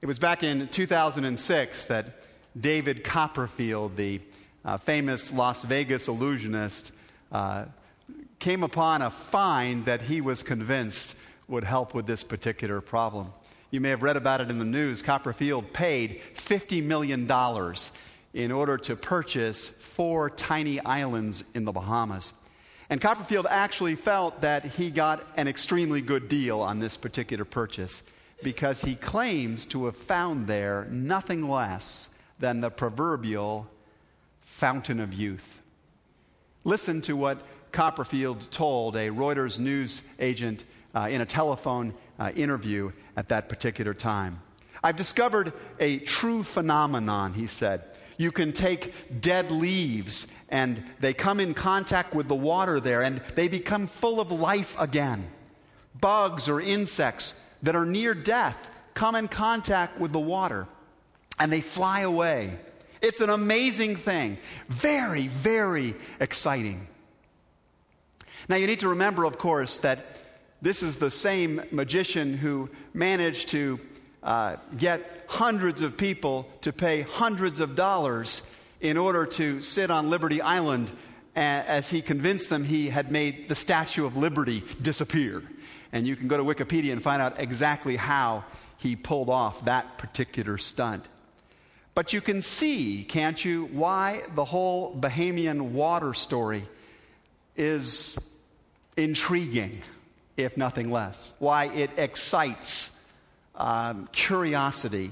It was back in 2006 that David Copperfield, the uh, famous Las Vegas illusionist, uh, came upon a find that he was convinced would help with this particular problem. You may have read about it in the news. Copperfield paid $50 million in order to purchase four tiny islands in the Bahamas. And Copperfield actually felt that he got an extremely good deal on this particular purchase because he claims to have found there nothing less than the proverbial fountain of youth. Listen to what Copperfield told a Reuters news agent uh, in a telephone uh, interview at that particular time. I've discovered a true phenomenon, he said. You can take dead leaves and they come in contact with the water there and they become full of life again. Bugs or insects that are near death come in contact with the water and they fly away. It's an amazing thing. Very, very exciting. Now, you need to remember, of course, that this is the same magician who managed to uh, get hundreds of people to pay hundreds of dollars in order to sit on Liberty Island as he convinced them he had made the Statue of Liberty disappear. And you can go to Wikipedia and find out exactly how he pulled off that particular stunt. But you can see, can't you, why the whole Bahamian water story is intriguing, if nothing less. Why it excites um, curiosity,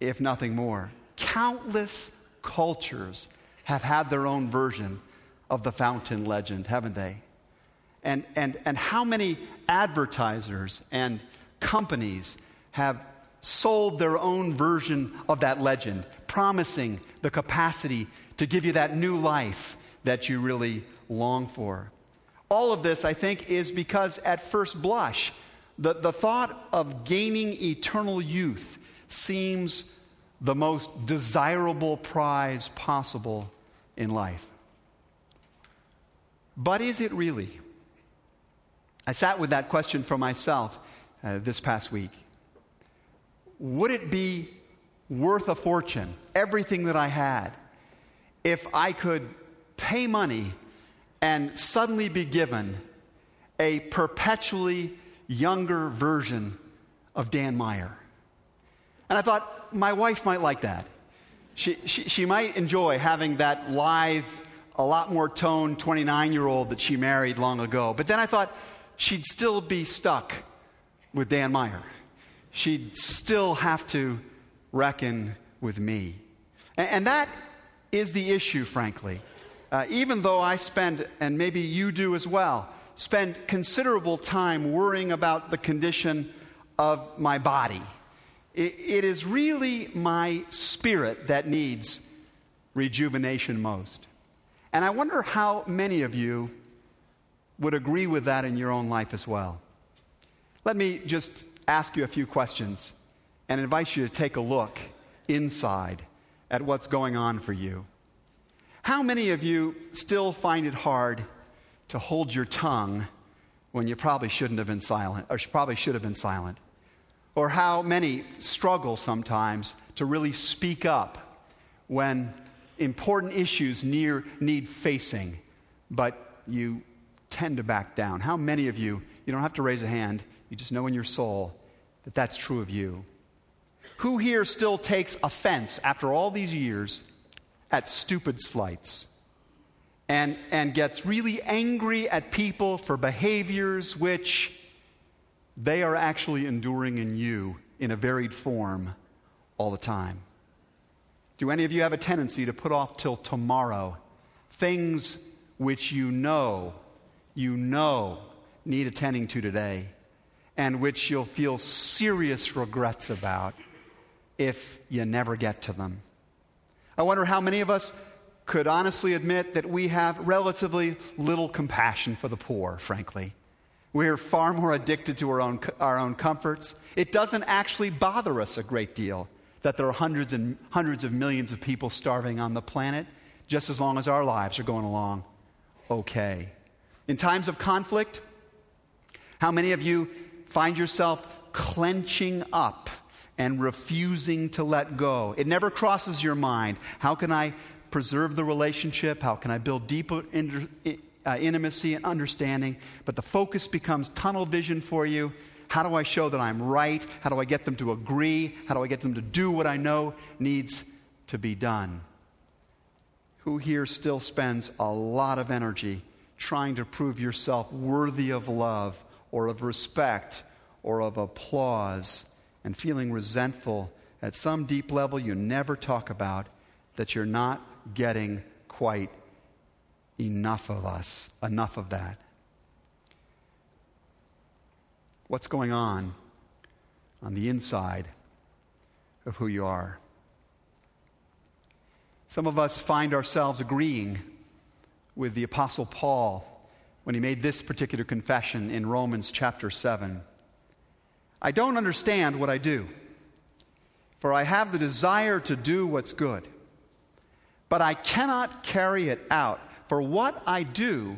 if nothing more. Countless cultures have had their own version of the fountain legend, haven't they? And, and, and how many advertisers and companies have sold their own version of that legend, promising the capacity to give you that new life that you really long for? All of this, I think, is because at first blush, the, the thought of gaining eternal youth seems the most desirable prize possible in life. But is it really? I sat with that question for myself uh, this past week. Would it be worth a fortune, everything that I had, if I could pay money and suddenly be given a perpetually younger version of Dan Meyer. And I thought my wife might like that. She, she, she might enjoy having that lithe, a lot more toned 29 year old that she married long ago. But then I thought she'd still be stuck with Dan Meyer. She'd still have to reckon with me. And, and that is the issue, frankly. Uh, even though I spend, and maybe you do as well, spend considerable time worrying about the condition of my body. it, it is really my spirit that needs rejuvenation most. And I wonder how many of you would agree with that in your own life as well. Let me just ask you a few questions and invite you to take a look inside at what's going on for you. How many of you still find it hard to hold your tongue when you probably shouldn't have been silent, or probably should have been silent. Or how many struggle sometimes to really speak up when important issues near, need facing, but you tend to back down. How many of you, you don't have to raise a hand, you just know in your soul that that's true of you. Who here still takes offense after all these years at stupid slights? and, and gets really angry at people for behaviors which they are actually enduring in you in a varied form all the time. Do any of you have a tendency to put off till tomorrow things which you know, you know need attending to today and which you'll feel serious regrets about if you never get to them? I wonder how many of us could honestly admit that we have relatively little compassion for the poor, frankly. We're far more addicted to our own, our own comforts. It doesn't actually bother us a great deal that there are hundreds and hundreds of millions of people starving on the planet, just as long as our lives are going along okay. In times of conflict, how many of you find yourself clenching up and refusing to let go. It never crosses your mind. How can I preserve the relationship? How can I build deeper uh, intimacy and understanding? But the focus becomes tunnel vision for you. How do I show that I'm right? How do I get them to agree? How do I get them to do what I know needs to be done? Who here still spends a lot of energy trying to prove yourself worthy of love or of respect or of applause and feeling resentful at some deep level you never talk about that you're not getting quite enough of us, enough of that. What's going on on the inside of who you are? Some of us find ourselves agreeing with the Apostle Paul when he made this particular confession in Romans chapter 7. I don't understand what I do, for I have the desire to do what's good, but I cannot carry it out. For what I do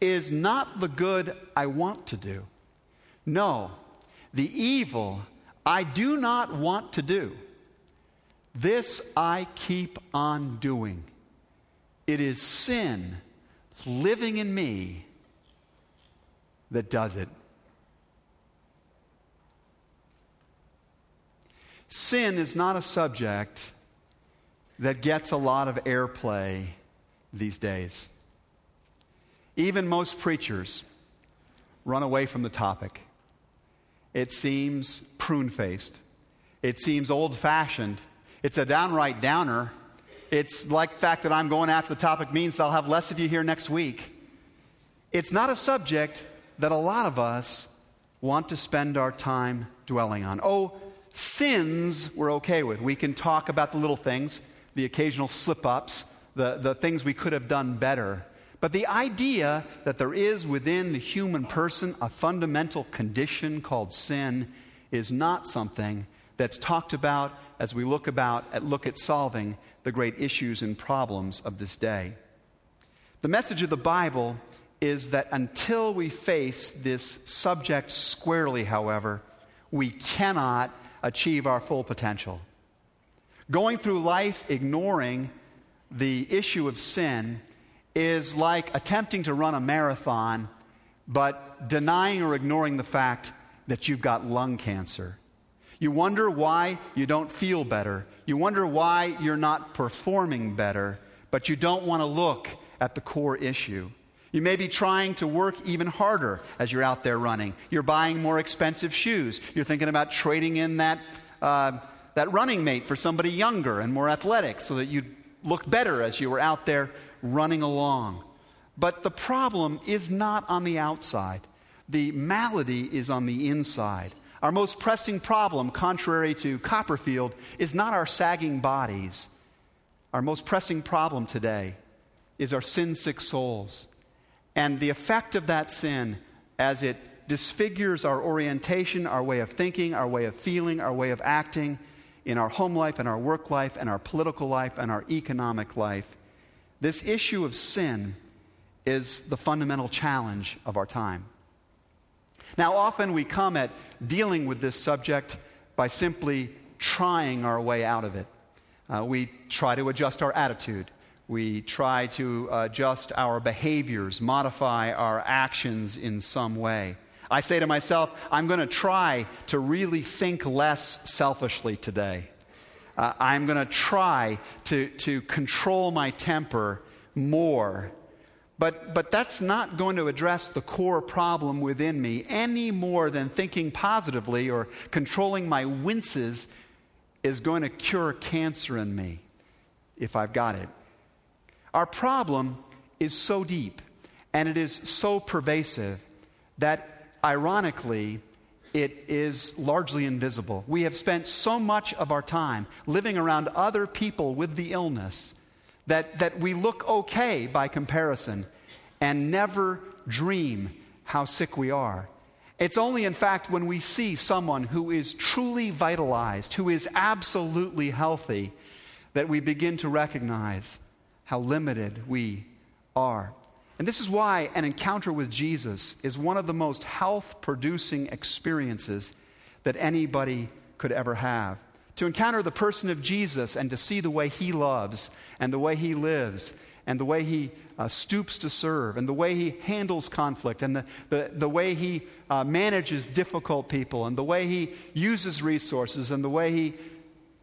is not the good I want to do. No, the evil I do not want to do, this I keep on doing. It is sin living in me that does it. Sin is not a subject that gets a lot of airplay these days. Even most preachers run away from the topic. It seems prune faced, it seems old fashioned, it's a downright downer. It's like the fact that I'm going after the topic means I'll have less of you here next week. It's not a subject that a lot of us want to spend our time dwelling on. Oh, sins we're okay with. We can talk about the little things, the occasional slip ups, the, the things we could have done better. But the idea that there is within the human person a fundamental condition called sin is not something that's talked about as we look about at look at solving the great issues and problems of this day. The message of the Bible is that until we face this subject squarely, however, we cannot achieve our full potential. Going through life ignoring the issue of sin is like attempting to run a marathon, but denying or ignoring the fact that you've got lung cancer. You wonder why you don't feel better. You wonder why you're not performing better, but you don't want to look at the core issue. You may be trying to work even harder as you're out there running. You're buying more expensive shoes. You're thinking about trading in that, uh, that running mate for somebody younger and more athletic so that you look better as you were out there running along. But the problem is not on the outside, the malady is on the inside. Our most pressing problem, contrary to Copperfield, is not our sagging bodies. Our most pressing problem today is our sin sick souls. And the effect of that sin as it disfigures our orientation, our way of thinking, our way of feeling, our way of acting in our home life and our work life and our political life and our economic life. This issue of sin is the fundamental challenge of our time. Now, often we come at dealing with this subject by simply trying our way out of it. Uh, we try to adjust our attitude. We try to adjust our behaviors, modify our actions in some way. I say to myself, I'm going to try to really think less selfishly today. Uh, I'm going to try to, to control my temper more. But, but that's not going to address the core problem within me any more than thinking positively or controlling my winces is going to cure cancer in me if I've got it. Our problem is so deep and it is so pervasive that, ironically, it is largely invisible. We have spent so much of our time living around other people with the illness that, that we look okay by comparison and never dream how sick we are. It's only, in fact, when we see someone who is truly vitalized, who is absolutely healthy, that we begin to recognize how limited we are. And this is why an encounter with Jesus is one of the most health producing experiences that anybody could ever have. To encounter the person of Jesus and to see the way he loves and the way he lives and the way he uh, stoops to serve and the way he handles conflict and the, the, the way he uh, manages difficult people and the way he uses resources and the way he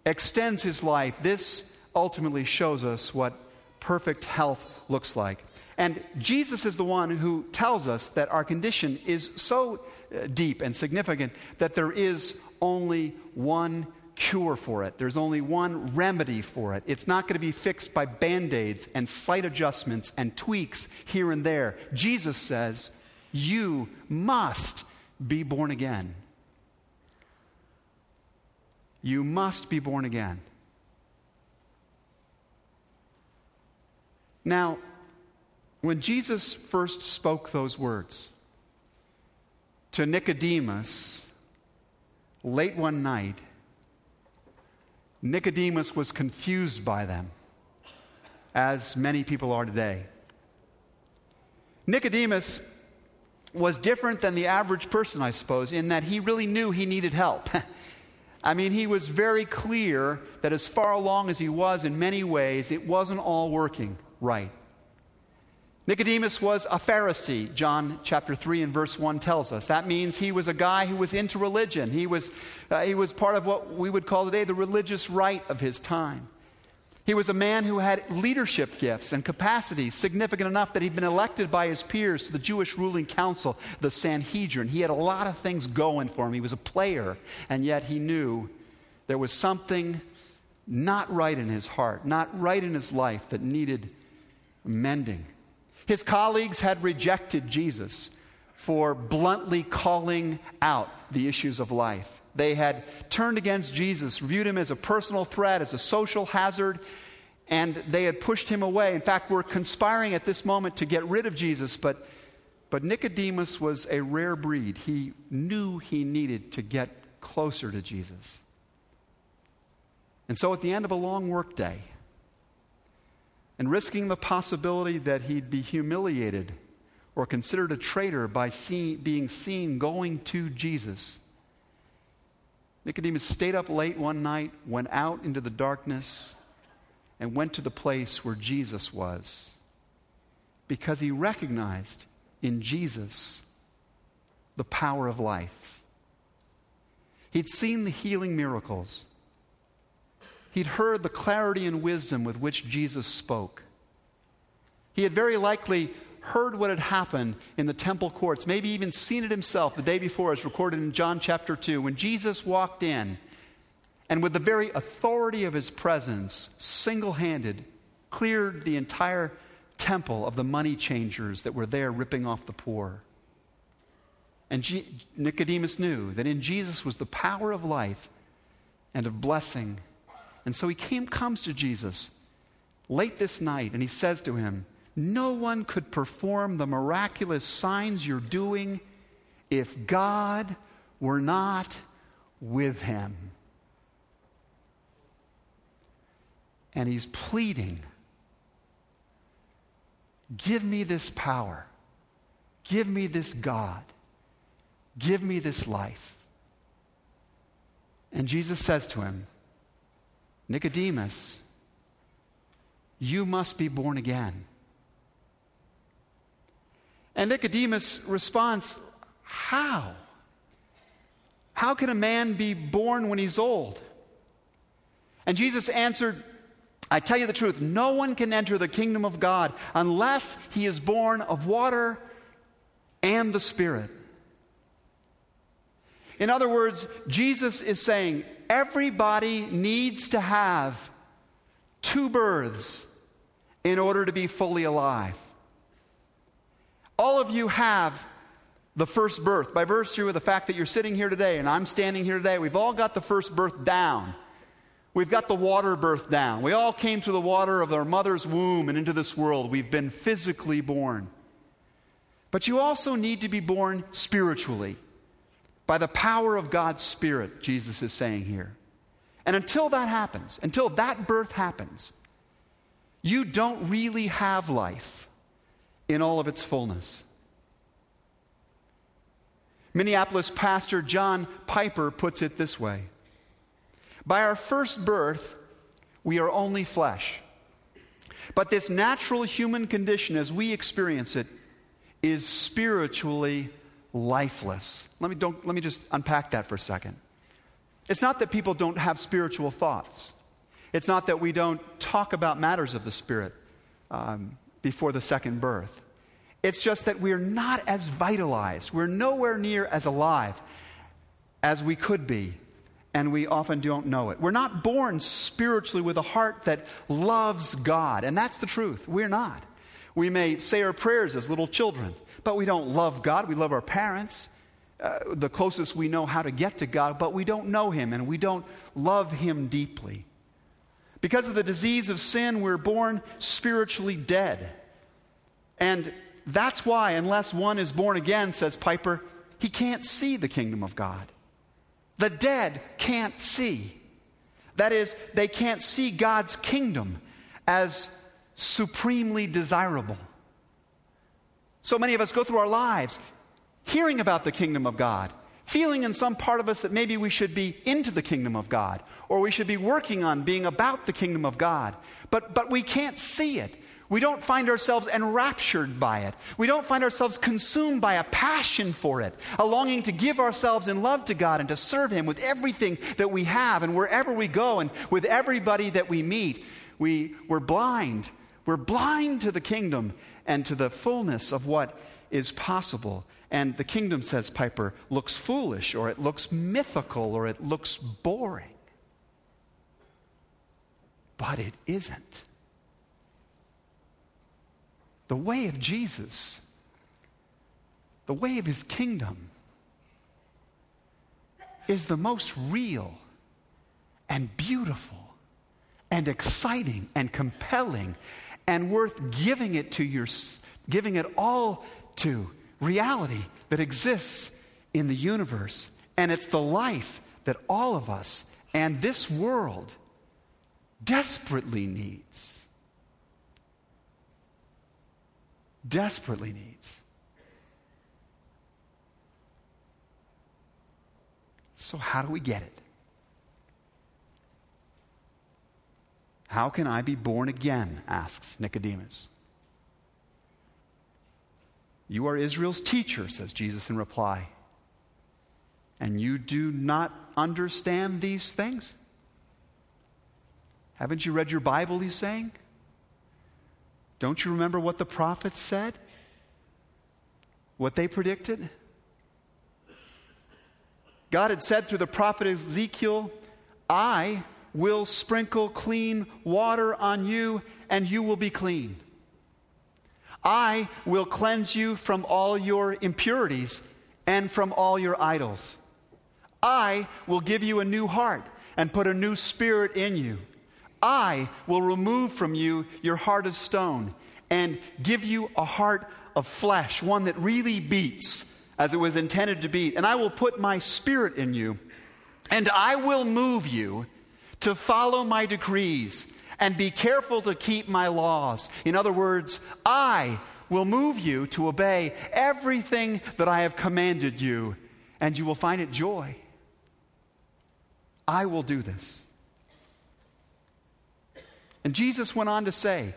extends his life, this ultimately shows us what perfect health looks like. And Jesus is the one who tells us that our condition is so uh, deep and significant that there is only one cure for it. There's only one remedy for it. It's not going to be fixed by band aids and slight adjustments and tweaks here and there. Jesus says, You must be born again. You must be born again. Now, when Jesus first spoke those words to Nicodemus late one night, Nicodemus was confused by them, as many people are today. Nicodemus was different than the average person, I suppose, in that he really knew he needed help. I mean, he was very clear that as far along as he was in many ways, it wasn't all working right. Nicodemus was a Pharisee, John chapter 3 and verse 1 tells us. That means he was a guy who was into religion. He was, uh, he was part of what we would call today the religious right of his time. He was a man who had leadership gifts and capacities significant enough that he'd been elected by his peers to the Jewish ruling council, the Sanhedrin. He had a lot of things going for him. He was a player, and yet he knew there was something not right in his heart, not right in his life that needed mending. His colleagues had rejected Jesus for bluntly calling out the issues of life. They had turned against Jesus, viewed him as a personal threat, as a social hazard, and they had pushed him away. In fact, were conspiring at this moment to get rid of Jesus, but, but Nicodemus was a rare breed. He knew he needed to get closer to Jesus. And so at the end of a long workday, and risking the possibility that he'd be humiliated or considered a traitor by see, being seen going to Jesus. Nicodemus stayed up late one night, went out into the darkness, and went to the place where Jesus was because he recognized in Jesus the power of life. He'd seen the healing miracles. He'd heard the clarity and wisdom with which Jesus spoke. He had very likely heard what had happened in the temple courts, maybe even seen it himself the day before, as recorded in John chapter 2, when Jesus walked in and, with the very authority of his presence, single handed cleared the entire temple of the money changers that were there ripping off the poor. And G- Nicodemus knew that in Jesus was the power of life and of blessing and so he came, comes to Jesus late this night and he says to him, No one could perform the miraculous signs you're doing if God were not with him. And he's pleading, Give me this power. Give me this God. Give me this life. And Jesus says to him, Nicodemus, you must be born again. And Nicodemus responds, How? How can a man be born when he's old? And Jesus answered, I tell you the truth, no one can enter the kingdom of God unless he is born of water and the Spirit. In other words, Jesus is saying, everybody needs to have two births in order to be fully alive. All of you have the first birth by virtue of the fact that you're sitting here today and I'm standing here today. We've all got the first birth down. We've got the water birth down. We all came through the water of our mother's womb and into this world. We've been physically born. But you also need to be born spiritually by the power of God's Spirit, Jesus is saying here. And until that happens, until that birth happens, you don't really have life in all of its fullness. Minneapolis pastor John Piper puts it this way By our first birth, we are only flesh. But this natural human condition, as we experience it, is spiritually lifeless. Let me, don't, let me just unpack that for a second. It's not that people don't have spiritual thoughts, it's not that we don't talk about matters of the Spirit um, before the second birth. It's just that we're not as vitalized, we're nowhere near as alive as we could be, and we often don't know it. We're not born spiritually with a heart that loves God, and that's the truth. We're not. We may say our prayers as little children, but we don't love God. We love our parents, uh, the closest we know how to get to God, but we don't know Him and we don't love Him deeply. Because of the disease of sin, we're born spiritually dead. And that's why, unless one is born again, says Piper, he can't see the kingdom of God. The dead can't see. That is, they can't see God's kingdom as supremely desirable. So many of us go through our lives hearing about the kingdom of God, feeling in some part of us that maybe we should be into the kingdom of God, or we should be working on being about the kingdom of God, but, but we can't see it. We don't find ourselves enraptured by it. We don't find ourselves consumed by a passion for it, a longing to give ourselves in love to God and to serve Him with everything that we have and wherever we go and with everybody that we meet. We, we're blind. We're blind to the kingdom and to the fullness of what is possible. And the kingdom, says Piper, looks foolish or it looks mythical or it looks boring. But it isn't. The way of Jesus, the way of his kingdom, is the most real and beautiful and exciting and compelling and worth giving it to your giving it all to reality that exists in the universe. And it's the life that all of us and this world desperately needs. Desperately needs. So how do we get it How can I be born again? asks Nicodemus. You are Israel's teacher, says Jesus in reply. And you do not understand these things? Haven't you read your Bible, he's saying? Don't you remember what the prophets said? What they predicted? God had said through the prophet Ezekiel, I will sprinkle clean water on you, and you will be clean. I will cleanse you from all your impurities and from all your idols. I will give you a new heart and put a new spirit in you. I will remove from you your heart of stone and give you a heart of flesh, one that really beats as it was intended to beat. And I will put my spirit in you, and I will move you to follow my decrees and be careful to keep my laws. In other words, I will move you to obey everything that I have commanded you, and you will find it joy. I will do this. And Jesus went on to say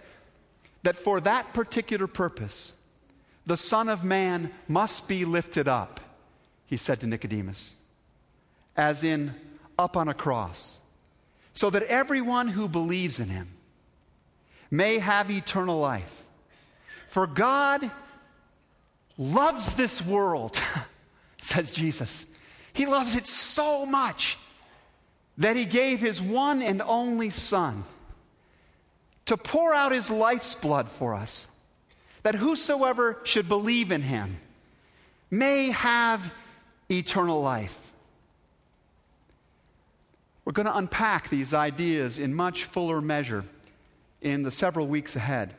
that for that particular purpose, the Son of Man must be lifted up, he said to Nicodemus, as in up on a cross so that everyone who believes in him may have eternal life. For God loves this world, says Jesus. He loves it so much that he gave his one and only Son to pour out his life's blood for us, that whosoever should believe in him may have eternal life. We're going to unpack these ideas in much fuller measure in the several weeks ahead.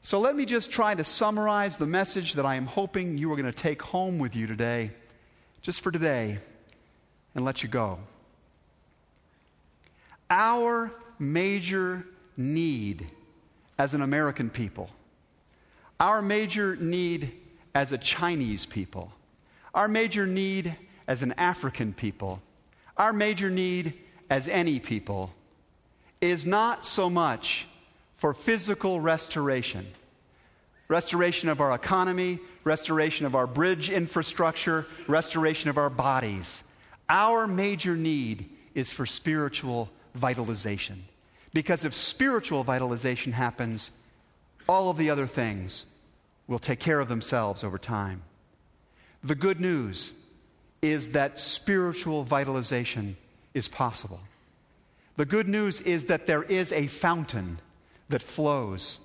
So let me just try to summarize the message that I am hoping you are going to take home with you today, just for today, and let you go. Our major need as an American people, our major need as a Chinese people, our major need as an African people, our major need as any people is not so much for physical restoration restoration of our economy, restoration of our bridge infrastructure, restoration of our bodies. Our major need is for spiritual vitalization. Because if spiritual vitalization happens, all of the other things will take care of themselves over time. The good news is that spiritual vitalization is possible. The good news is that there is a fountain that flows,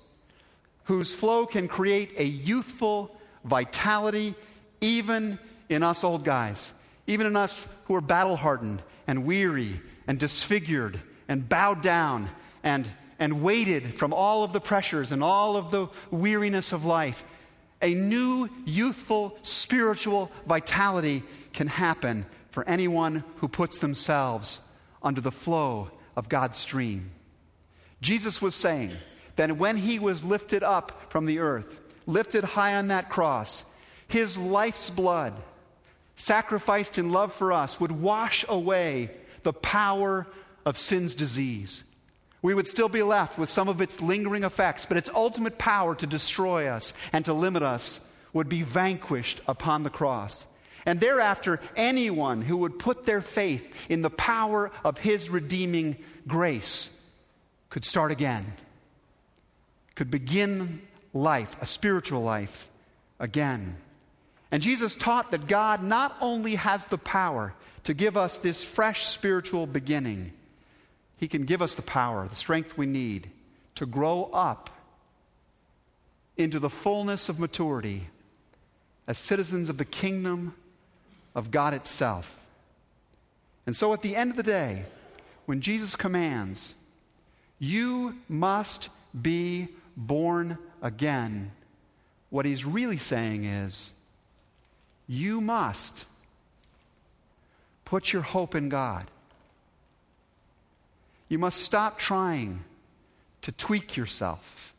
whose flow can create a youthful vitality even in us old guys, even in us who are battle hardened and weary and disfigured and bowed down and, and weighted from all of the pressures and all of the weariness of life. A new youthful spiritual vitality can happen for anyone who puts themselves under the flow of God's stream. Jesus was saying that when he was lifted up from the earth, lifted high on that cross, his life's blood, sacrificed in love for us, would wash away the power of sin's disease. We would still be left with some of its lingering effects, but its ultimate power to destroy us and to limit us would be vanquished upon the cross. And thereafter, anyone who would put their faith in the power of his redeeming grace could start again, could begin life, a spiritual life, again. And Jesus taught that God not only has the power to give us this fresh spiritual beginning, He can give us the power, the strength we need to grow up into the fullness of maturity as citizens of the kingdom of God itself. And so at the end of the day, when Jesus commands, you must be born again, what he's really saying is, you must put your hope in God. You must stop trying to tweak yourself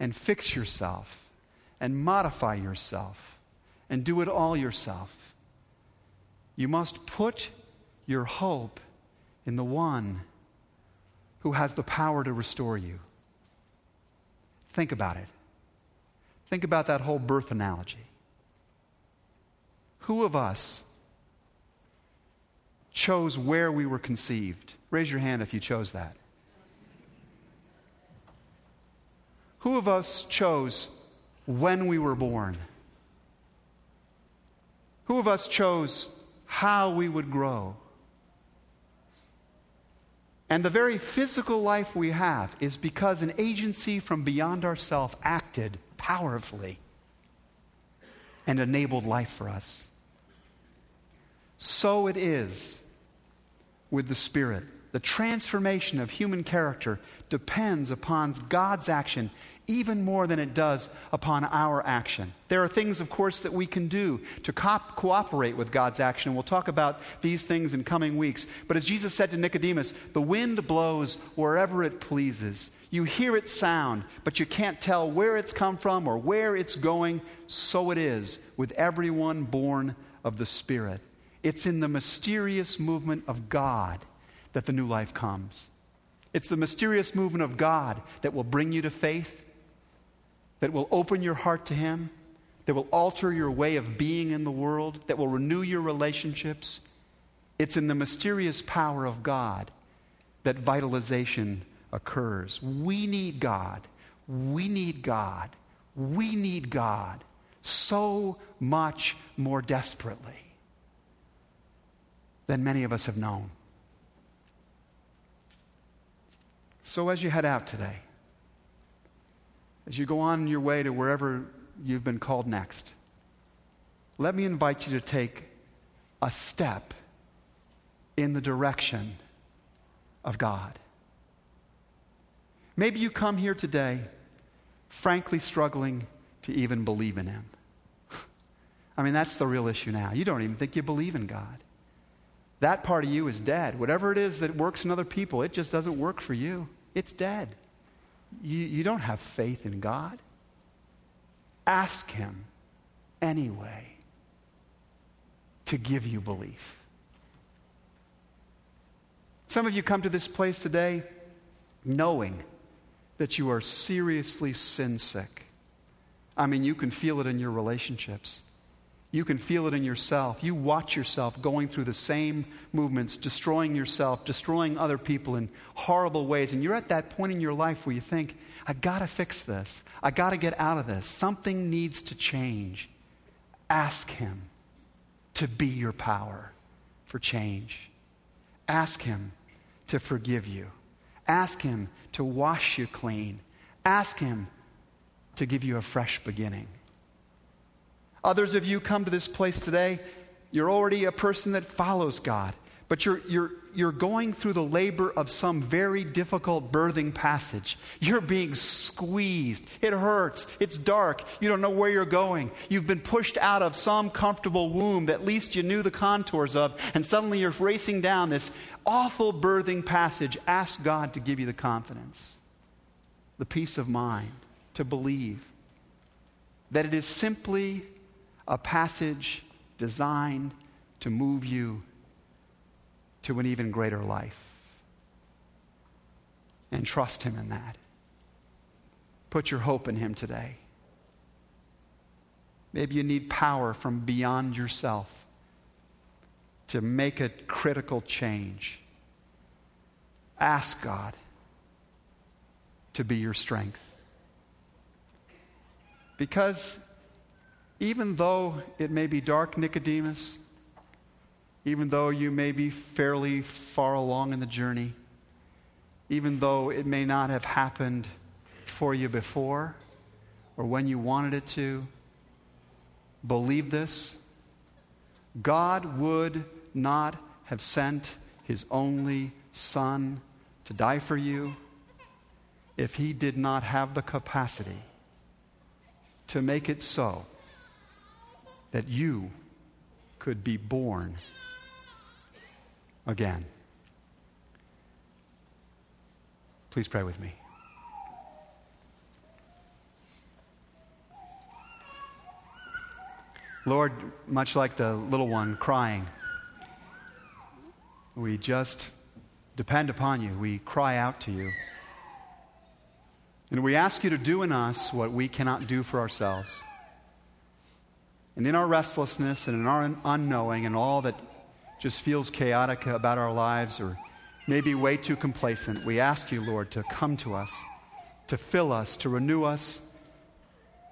and fix yourself and modify yourself and do it all yourself. You must put your hope in the one who has the power to restore you. Think about it. Think about that whole birth analogy. Who of us chose where we were conceived? Raise your hand if you chose that. Who of us chose when we were born? Who of us chose how we would grow. And the very physical life we have is because an agency from beyond ourself acted powerfully and enabled life for us. So it is with the Spirit. The transformation of human character depends upon God's action even more than it does upon our action. There are things, of course, that we can do to co- cooperate with God's action. We'll talk about these things in coming weeks. But as Jesus said to Nicodemus, the wind blows wherever it pleases. You hear its sound, but you can't tell where it's come from or where it's going. So it is with everyone born of the Spirit. It's in the mysterious movement of God that the new life comes. It's the mysterious movement of God that will bring you to faith that will open your heart to Him, that will alter your way of being in the world, that will renew your relationships. It's in the mysterious power of God that vitalization occurs. We need God. We need God. We need God so much more desperately than many of us have known. So, as you head out today, as you go on your way to wherever you've been called next, let me invite you to take a step in the direction of God. Maybe you come here today frankly struggling to even believe in Him. I mean, that's the real issue now. You don't even think you believe in God. That part of you is dead. Whatever it is that works in other people, it just doesn't work for you. It's dead you, you don't have faith in God. Ask Him anyway to give you belief. Some of you come to this place today knowing that you are seriously sin sick. I mean, you can feel it in your relationships. You can feel it in yourself. You watch yourself going through the same movements, destroying yourself, destroying other people in horrible ways. And you're at that point in your life where you think, I got to fix this. I got to get out of this. Something needs to change. Ask Him to be your power for change. Ask Him to forgive you. Ask Him to wash you clean. Ask Him to give you a fresh beginning. Others of you come to this place today, you're already a person that follows God, but you're, you're, you're going through the labor of some very difficult birthing passage. You're being squeezed. It hurts. It's dark. You don't know where you're going. You've been pushed out of some comfortable womb that at least you knew the contours of, and suddenly you're racing down this awful birthing passage. Ask God to give you the confidence, the peace of mind to believe that it is simply a passage designed to move you to an even greater life. And trust Him in that. Put your hope in Him today. Maybe you need power from beyond yourself to make a critical change. Ask God to be your strength. Because even though it may be dark, Nicodemus, even though you may be fairly far along in the journey, even though it may not have happened for you before or when you wanted it to, believe this God would not have sent his only Son to die for you if he did not have the capacity to make it so that you could be born again. Please pray with me. Lord, much like the little one crying, we just depend upon you. We cry out to you. And we ask you to do in us what we cannot do for ourselves. And in our restlessness and in our unknowing and all that just feels chaotic about our lives or maybe way too complacent, we ask you, Lord, to come to us, to fill us, to renew us,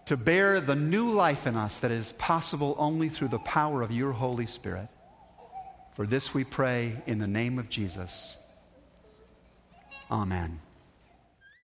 to bear the new life in us that is possible only through the power of your Holy Spirit. For this we pray in the name of Jesus. Amen.